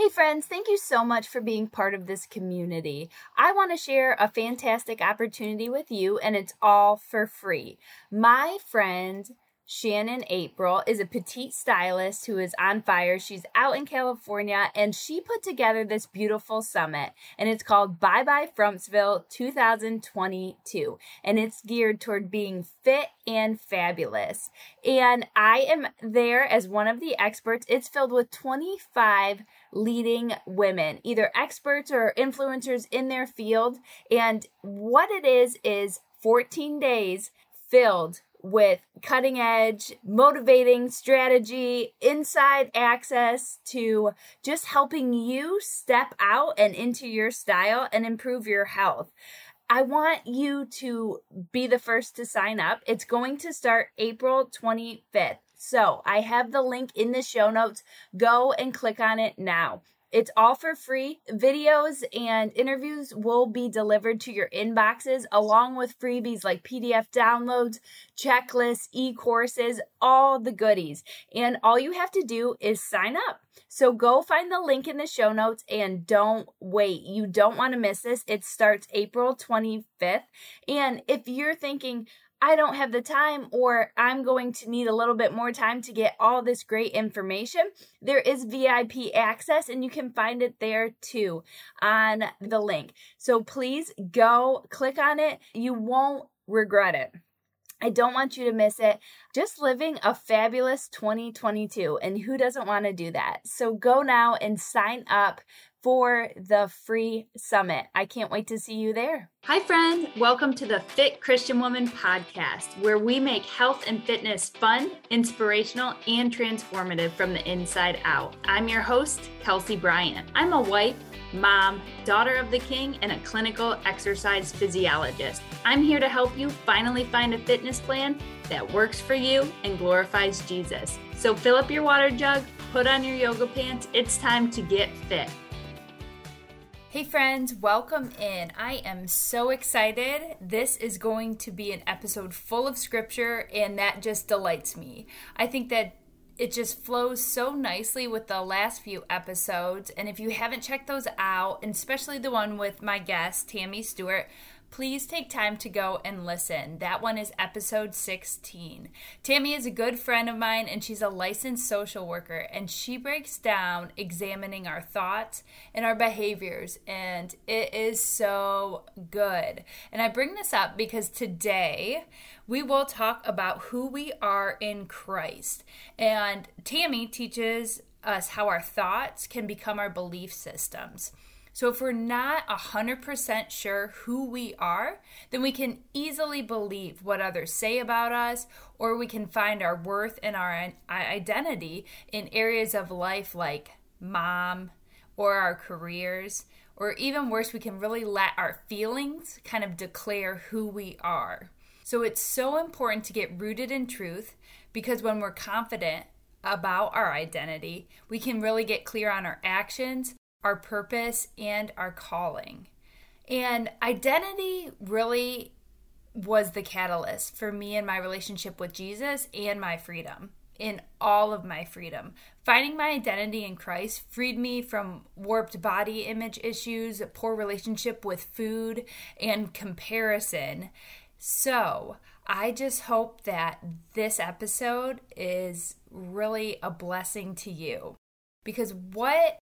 Hey, friends, thank you so much for being part of this community. I want to share a fantastic opportunity with you, and it's all for free. My friend Shannon April is a petite stylist who is on fire. She's out in California and she put together this beautiful summit and it's called Bye Bye Frumpsville 2022 and it's geared toward being fit and fabulous. And I am there as one of the experts. It's filled with 25 leading women, either experts or influencers in their field. And what it is is 14 days filled with cutting edge, motivating strategy, inside access to just helping you step out and into your style and improve your health. I want you to be the first to sign up. It's going to start April 25th. So I have the link in the show notes. Go and click on it now. It's all for free. Videos and interviews will be delivered to your inboxes along with freebies like PDF downloads, checklists, e courses, all the goodies. And all you have to do is sign up. So go find the link in the show notes and don't wait. You don't want to miss this. It starts April 25th. And if you're thinking, I don't have the time or I'm going to need a little bit more time to get all this great information, there is VIP access and you can find it there too on the link. So please go click on it. You won't regret it. I don't want you to miss it. Just living a fabulous 2022. And who doesn't want to do that? So go now and sign up for the free summit. I can't wait to see you there. Hi, friends. Welcome to the Fit Christian Woman podcast, where we make health and fitness fun, inspirational, and transformative from the inside out. I'm your host, Kelsey Bryant. I'm a wife, mom, daughter of the king, and a clinical exercise physiologist. I'm here to help you finally find a fitness plan that works for you and glorifies Jesus. So fill up your water jug, put on your yoga pants. It's time to get fit. Hey, friends, welcome in. I am so excited. This is going to be an episode full of scripture, and that just delights me. I think that it just flows so nicely with the last few episodes. And if you haven't checked those out, and especially the one with my guest, Tammy Stewart, please take time to go and listen. That one is episode 16. Tammy is a good friend of mine and she's a licensed social worker and she breaks down examining our thoughts and our behaviors and it is so good. And I bring this up because today we will talk about who we are in Christ. And Tammy teaches us how our thoughts can become our belief systems. So, if we're not 100% sure who we are, then we can easily believe what others say about us, or we can find our worth and our identity in areas of life like mom or our careers, or even worse, we can really let our feelings kind of declare who we are. So, it's so important to get rooted in truth because when we're confident about our identity, we can really get clear on our actions our purpose, and our calling. And identity really was the catalyst for me and my relationship with Jesus and my freedom in all of my freedom. Finding my identity in Christ freed me from warped body image issues, poor relationship with food, and comparison. So, I just hope that this episode is really a blessing to you. Because what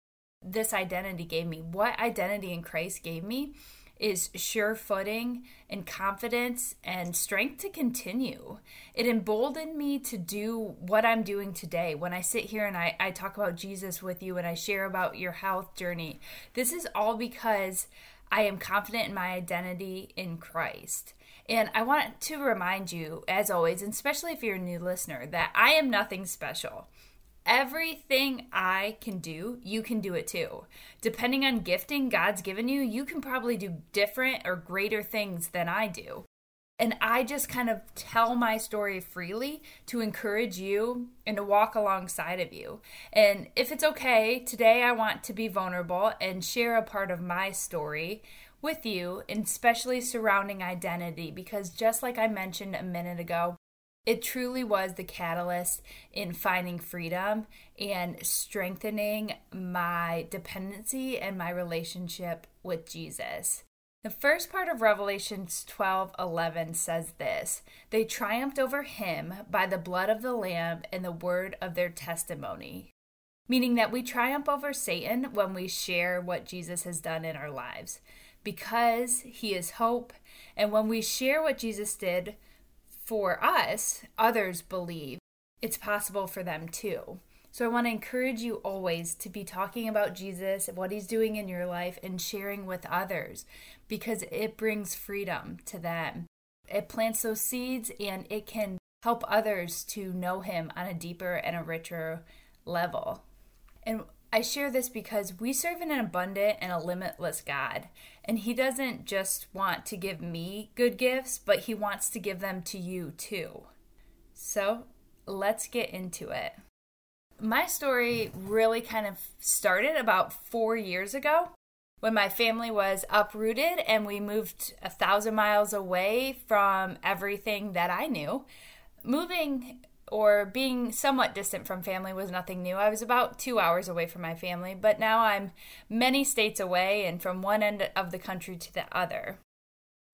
this identity gave me, what identity in Christ gave me, is sure footing and confidence and strength to continue. It emboldened me to do what I'm doing today. When I sit here and I, I talk about Jesus with you and I share about your health journey, this is all because I am confident in my identity in Christ. And I want to remind you, as always, and especially if you're a new listener, that I am nothing special. Everything I can do, you can do it too. Depending on gifting God's given you, you can probably do different or greater things than I do. And I just kind of tell my story freely to encourage you and to walk alongside of you. And if it's okay, today I want to be vulnerable and share a part of my story with you, and especially surrounding identity, because just like I mentioned a minute ago, It truly was the catalyst in finding freedom and strengthening my dependency and my relationship with Jesus. The first part of Revelations 12 11 says this They triumphed over him by the blood of the Lamb and the word of their testimony. Meaning that we triumph over Satan when we share what Jesus has done in our lives because he is hope. And when we share what Jesus did for us, others believe it's possible for them too. So I want to encourage you always to be talking about Jesus, what he's doing in your life, and sharing with others because it brings freedom to them. It plants those seeds and it can help others to know him on a deeper and a richer level. And I share this because we serve an abundant and a limitless God. And He doesn't just want to give me good gifts, but He wants to give them to you too. So let's get into it my story really kind of started about four years ago when my family was uprooted and we moved a thousand miles away from everything that I knew. Moving or being somewhat distant from family was nothing new. I was about two hours away from my family, but now I'm many states away and from one end of the country to the other.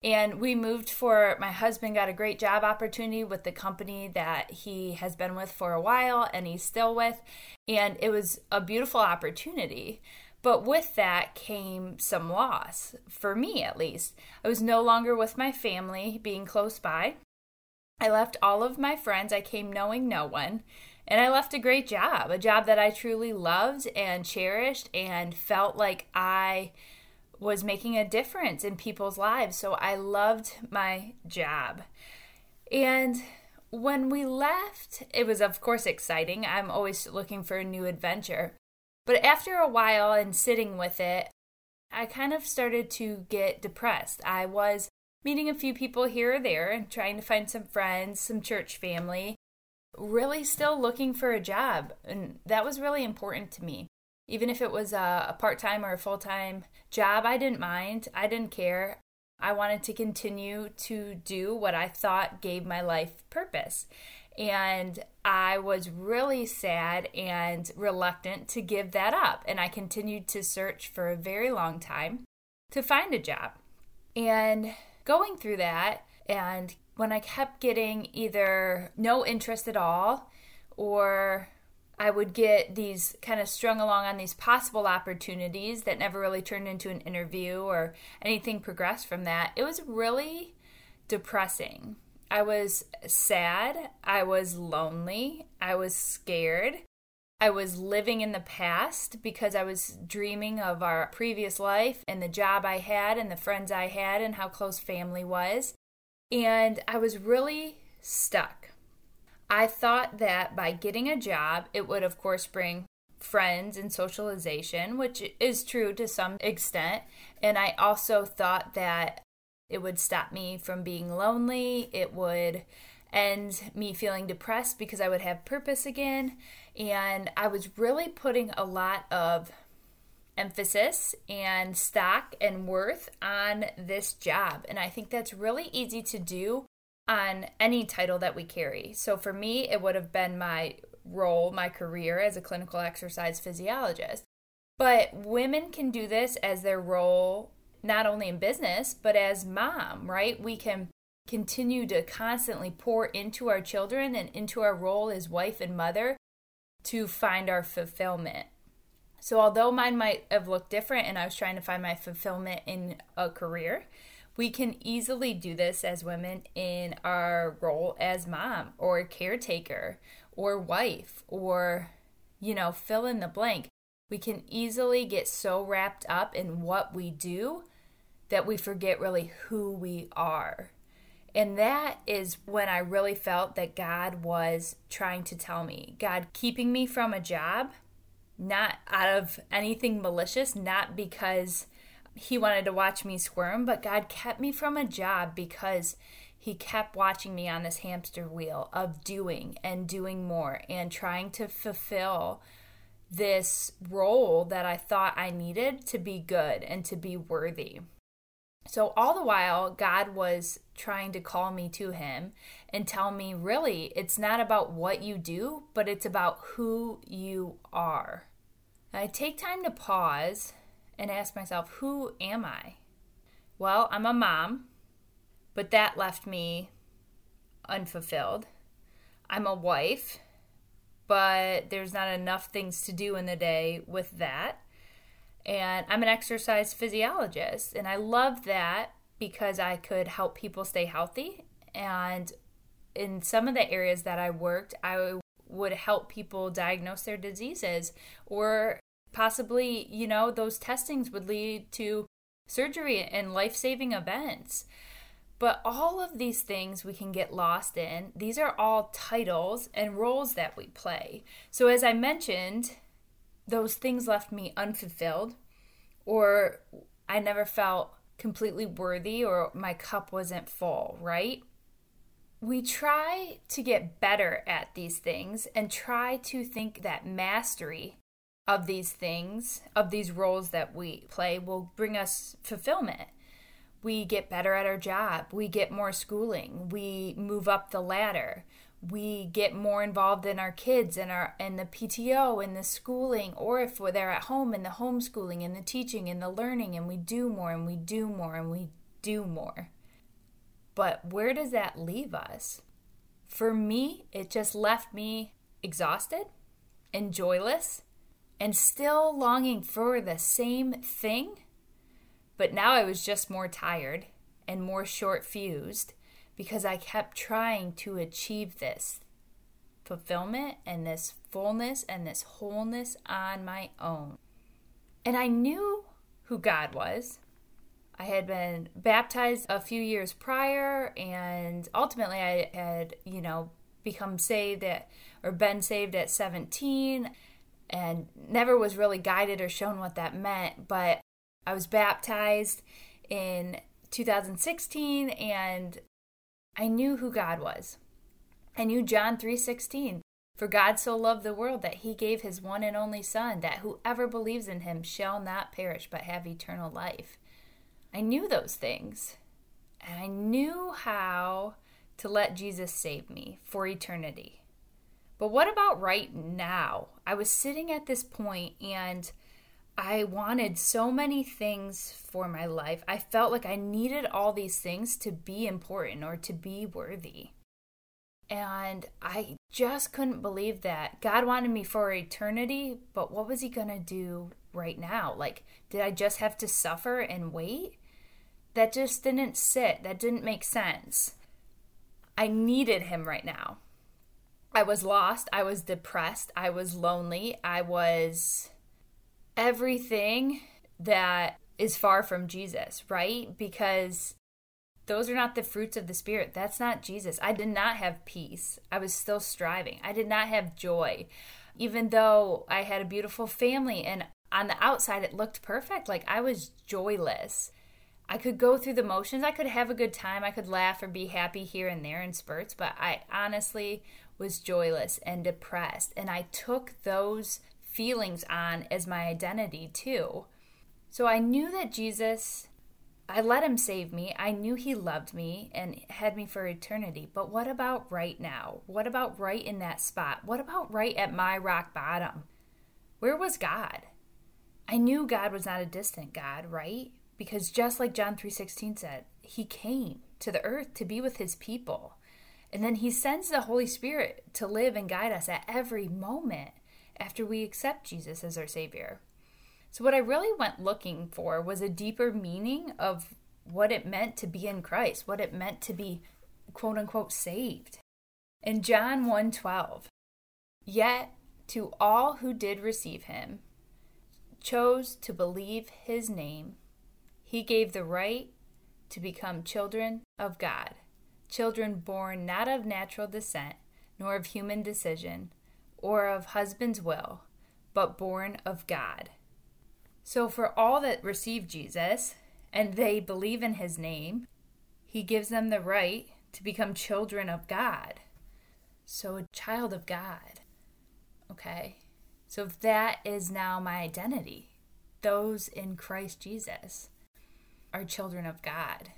And we moved for my husband got a great job opportunity with the company that he has been with for a while and he's still with. And it was a beautiful opportunity. But with that came some loss, for me at least. I was no longer with my family, being close by. I left all of my friends. I came knowing no one. And I left a great job, a job that I truly loved and cherished and felt like I was making a difference in people's lives. So I loved my job. And when we left, it was, of course, exciting. I'm always looking for a new adventure. But after a while and sitting with it, I kind of started to get depressed. I was meeting a few people here or there and trying to find some friends, some church family, really still looking for a job. And that was really important to me even if it was a, a part time or a full time job, I didn't mind. I didn't care. I wanted to continue to do what I thought gave my life purpose. And I was really sad and reluctant to give that up. And I continued to search for a very long time to find a job. And going through that, and when I kept getting either no interest at all or I would get these kind of strung along on these possible opportunities that never really turned into an interview or anything progressed from that. It was really depressing. I was sad. I was lonely. I was scared. I was living in the past because I was dreaming of our previous life and the job I had and the friends I had and how close family was. And I was really stuck. I thought that by getting a job, it would, of course, bring friends and socialization, which is true to some extent. And I also thought that it would stop me from being lonely. It would end me feeling depressed because I would have purpose again. And I was really putting a lot of emphasis and stock and worth on this job. And I think that's really easy to do on any title that we carry. So for me, it would have been my role, my career as a clinical exercise physiologist. But women can do this as their role, not only in business, but as mom, right? We can continue to constantly pour into our children and into our role as wife and mother to find our fulfillment. So, although mine might have looked different and I was trying to find my fulfillment in a career, we can easily do this as women in our role as mom or caretaker or wife or, you know, fill in the blank. We can easily get so wrapped up in what we do that we forget really who we are. And that is when I really felt that God was trying to tell me, God keeping me from a job, not out of anything malicious, not because he wanted to watch me squirm, but God kept me from a job because he kept watching me on this hamster wheel of doing and doing more and trying to fulfill this role that I thought I needed to be good and to be worthy. So, all the while, God was trying to call me to Him and tell me really, it's not about what you do, but it's about who you are. I take time to pause and ask myself, who am I? Well, I'm a mom, but that left me unfulfilled. I'm a wife, but there's not enough things to do in the day with that and I'm an exercise physiologist. And I love that because I could help people stay healthy. And in some of the areas that I worked, I would help people diagnose their diseases or possibly, you know, those testings would lead to surgery and life saving events. But all of these things we can get lost in. These are all titles and roles that we play. So, as I mentioned, those things left me unfulfilled or I never felt completely worthy or my cup wasn't full, right? We try to get better at these things and try to think that mastery of these things, of these roles that we play, will bring us fulfillment. We get better at our job, we get more schooling, we move up the ladder, we get more involved in our kids and our and the PTO and the schooling or if they're at home in the homeschooling and the teaching and the learning and we do more and we do more and we do more. But where does that leave us? For me, it just left me exhausted and joyless and still longing for the same thing. But now I was just more tired and more short fused because I kept trying to achieve this fulfillment and this fullness and this wholeness on my own. And I knew who God was. I had been baptized a few years prior, and ultimately, I had, you know, become saved at or been saved at 17 and never was really guided or shown what that meant. But I was baptized in 2016 and I knew who God was. I knew John 3:16. For God so loved the world that he gave his one and only son that whoever believes in him shall not perish but have eternal life. I knew those things. And I knew how to let Jesus save me for eternity. But what about right now? I was sitting at this point and I wanted so many things for my life. I felt like I needed all these things to be important or to be worthy. And I just couldn't believe that. God wanted me for eternity, but what was He going to do right now? Like, did I just have to suffer and wait? That just didn't sit. That didn't make sense. I needed Him right now. I was lost. I was depressed. I was lonely. I was everything that is far from Jesus, right? Because those are not the fruits of the Spirit. That's not Jesus. I did not have peace. I was still striving. I did not have joy. Even though I had a beautiful family and on the outside it looked perfect, like I was joyless. I could go through the motions. I could have a good time. I could laugh or be happy here and there in spurts, but I honestly was joyless and depressed. And I took those feelings on as my identity too. So I knew that Jesus, I let him save me. I knew he loved me and had me for eternity. But what about right now? What about right in that spot? What about right at my rock bottom? Where was God? I knew God was not a distant God, right? Because just like John 3:16 said, he came to the earth to be with his people. And then he sends the Holy Spirit to live and guide us at every moment after we accept Jesus as our Savior. So, what I really went looking for was a deeper meaning of what it meant to be in Christ, what it meant to be quote unquote saved. In John 1:12, yet to all who did receive him chose to believe his name, he gave the right to become children of God, children born not of natural descent, nor of human decision, or of husband's will, but born of God. So, for all that receive Jesus and they believe in his name, he gives them the right to become children of God. So, a child of God. Okay. So, that is now my identity, those in Christ Jesus. are children of God.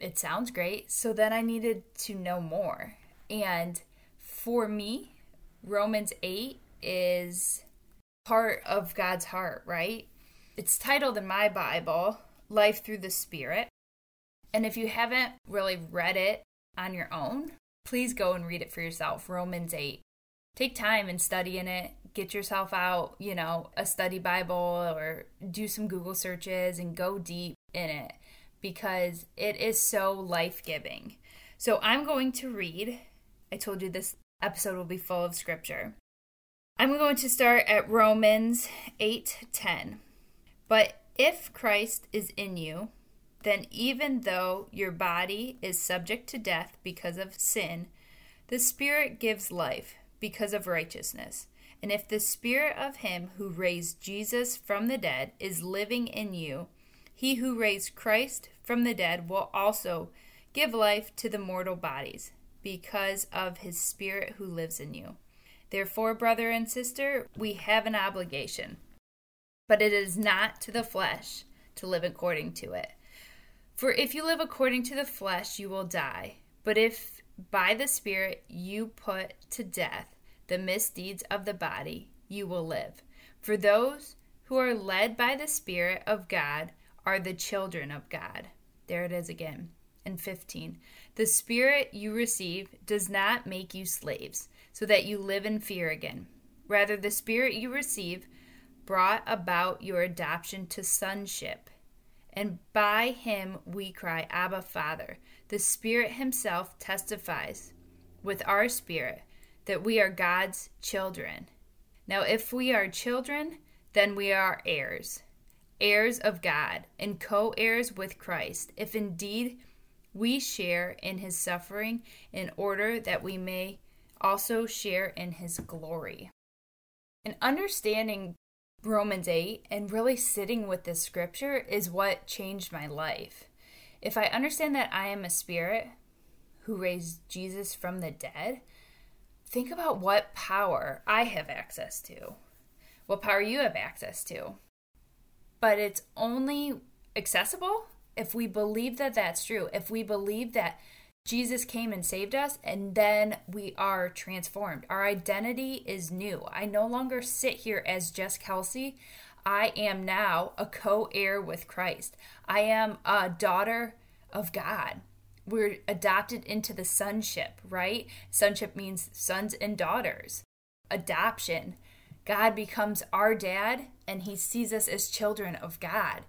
It sounds great. So then I needed to know more. And for me, Romans 8 is part of God's heart, right? It's titled in my Bible, Life Through the Spirit. And if you haven't really read it on your own, please go and read it for yourself. Romans 8. Take time and study in it. Get yourself out, you know, a study Bible or do some Google searches and go deep in it because it is so life giving. So I'm going to read. I told you this episode will be full of scripture. I'm going to start at Romans 8:10. But if Christ is in you, then even though your body is subject to death because of sin, the Spirit gives life because of righteousness. And if the Spirit of Him who raised Jesus from the dead is living in you, he who raised Christ from the dead will also give life to the mortal bodies because of his Spirit who lives in you. Therefore, brother and sister, we have an obligation, but it is not to the flesh to live according to it. For if you live according to the flesh, you will die. But if by the Spirit you put to death the misdeeds of the body, you will live. For those who are led by the Spirit of God are the children of God. There it is again. And 15. The Spirit you receive does not make you slaves, so that you live in fear again. Rather, the Spirit you receive brought about your adoption to sonship and by him we cry, Abba, Father. The Spirit Himself testifies with our spirit that we are God's children. Now, if we are children, then we are heirs, heirs of God, and co heirs with Christ, if indeed we share in His suffering, in order that we may also share in His glory. And understanding Romans 8 and really sitting with this scripture is what changed my life. If I understand that I am a spirit who raised Jesus from the dead, think about what power I have access to, what power you have access to. But it's only accessible if we believe that that's true, if we believe that Jesus came and saved us, and then we are transformed. Our identity is new. I no longer sit here as Jess Kelsey. I am now a co heir with Christ. I am a daughter of God. We're adopted into the sonship, right? Sonship means sons and daughters. Adoption. God becomes our dad and he sees us as children of God.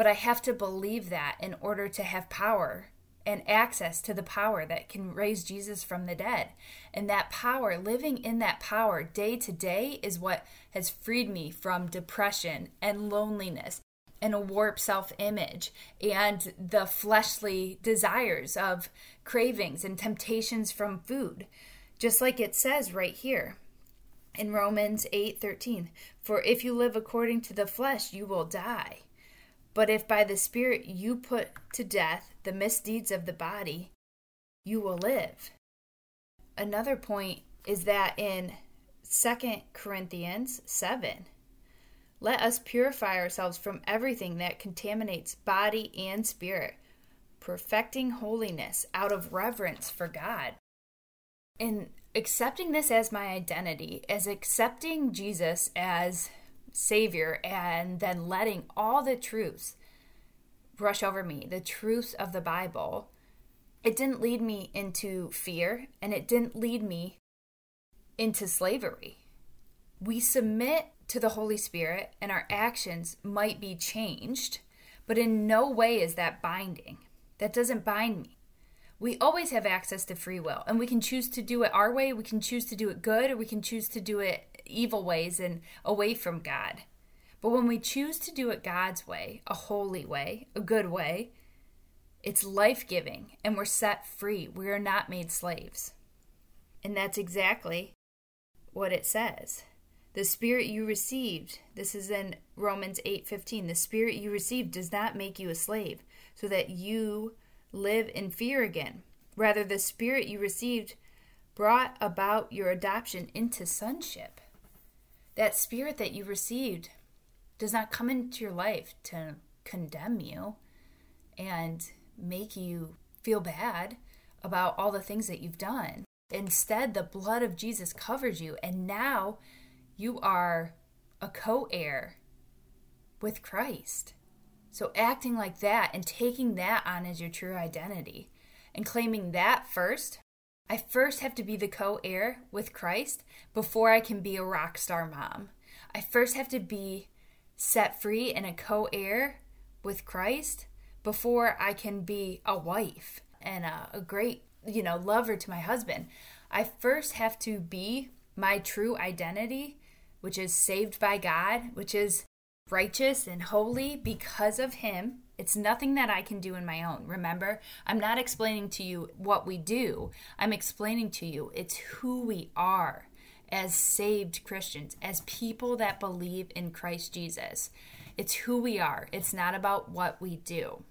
But I have to believe that in order to have power and access to the power that can raise Jesus from the dead. And that power, living in that power day to day, is what has freed me from depression and loneliness and a warped self image and the fleshly desires of cravings and temptations from food. Just like it says right here in Romans 8 13. For if you live according to the flesh, you will die. But if by the Spirit you put to death the misdeeds of the body, you will live. Another point is that in 2 Corinthians 7, let us purify ourselves from everything that contaminates body and spirit, perfecting holiness out of reverence for God. In accepting this as my identity, as accepting Jesus as Savior and then letting all the truths brush over me, the truths of the Bible, it didn't lead me into fear and it didn't lead me into slavery. We submit to the Holy Spirit and our actions might be changed, but in no way is that binding. That doesn't bind me. We always have access to free will, and we can choose to do it our way, we can choose to do it good, or we can choose to do it evil ways and away from God. But when we choose to do it God's way, a holy way, a good way, it's life giving and we're set free. We are not made slaves. And that's exactly what it says. The spirit you received, this is in Romans 8:15. The spirit you received does not make you a slave, so that you live in fear again. Rather the spirit you received brought about your adoption into sonship. That spirit that you received does not come into your life to condemn you, and make you feel bad about all the things that you've done. Instead, the blood of Jesus covers you, and now you are a co heir with Christ. So, acting like that and taking that on as your true identity and claiming that first, I first have to be the co heir with Christ before I can be a rock star mom. I first have to be set free and a co heir with Christ before I can be a wife and a, a great, you know, lover to my husband. I first have to be my true identity, which is saved by God, which is righteous and holy because of Him. It's nothing that I can do in my own. Remember, I'm not explaining to you what we do, I'm explaining to you it's who we are as saved Christians, as people that believe in Christ Jesus. It's who we are, it's not about what we do.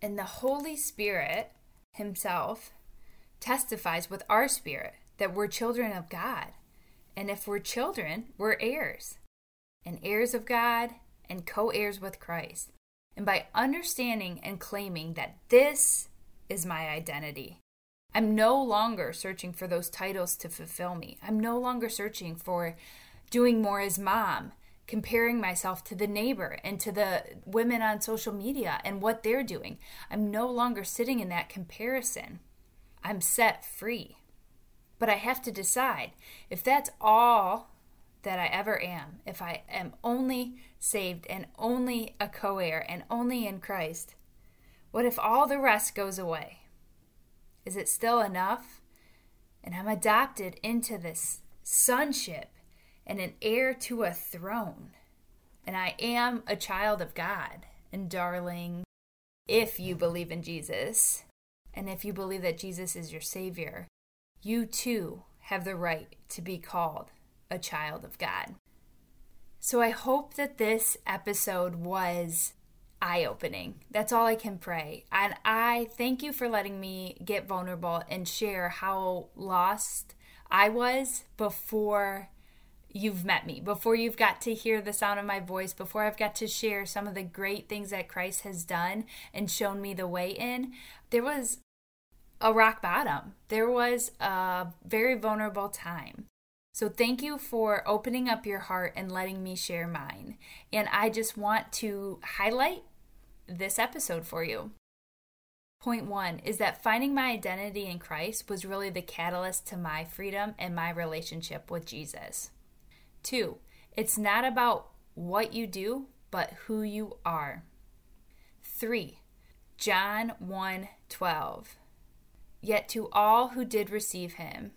And the Holy Spirit Himself testifies with our spirit that we're children of God. And if we're children, we're heirs, and heirs of God, and co heirs with Christ. And by understanding and claiming that this is my identity, I'm no longer searching for those titles to fulfill me. I'm no longer searching for doing more as mom comparing myself to the neighbor and to the women on social media and what they're doing. I'm no longer sitting in that comparison. I'm set free. But I have to decide if that's all that I ever am, if I am only saved and only a co heir and only in Christ, what if all the rest goes away? Is it still enough? And I'm adopted into this sonship and an heir to a throne. And I am a child of God. And darling, if you believe in Jesus, and if you believe that Jesus is your Savior, you too have the right to be called a child of God. So I hope that this episode was eye opening. That's all I can pray. And I thank you for letting me get vulnerable and share how lost I was before you've met me, before you've got to hear the sound of my voice, before I've got to share some of the great things that Christ has done and shown me the way in, there was a rock bottom. There was a very vulnerable time. So, thank you for opening up your heart and letting me share mine. And I just want to highlight this episode for you. Point one is that finding my identity in Christ was really the catalyst to my freedom and my relationship with Jesus. Two, it's not about what you do, but who you are. Three, John 1 12. Yet to all who did receive him,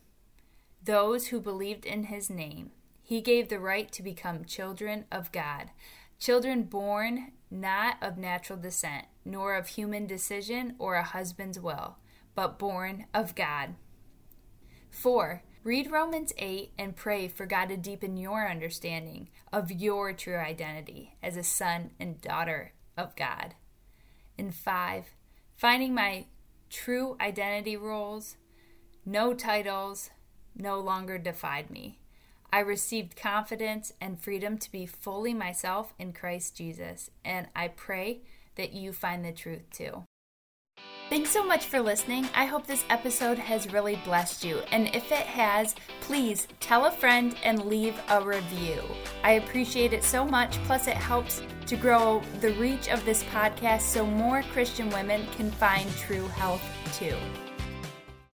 those who believed in his name, he gave the right to become children of God, children born not of natural descent, nor of human decision or a husband's will, but born of God. 4. Read Romans 8 and pray for God to deepen your understanding of your true identity as a son and daughter of God. And 5. Finding my true identity roles, no titles, no longer defied me. I received confidence and freedom to be fully myself in Christ Jesus, and I pray that you find the truth too. Thanks so much for listening. I hope this episode has really blessed you. And if it has, please tell a friend and leave a review. I appreciate it so much. Plus, it helps to grow the reach of this podcast so more Christian women can find true health too.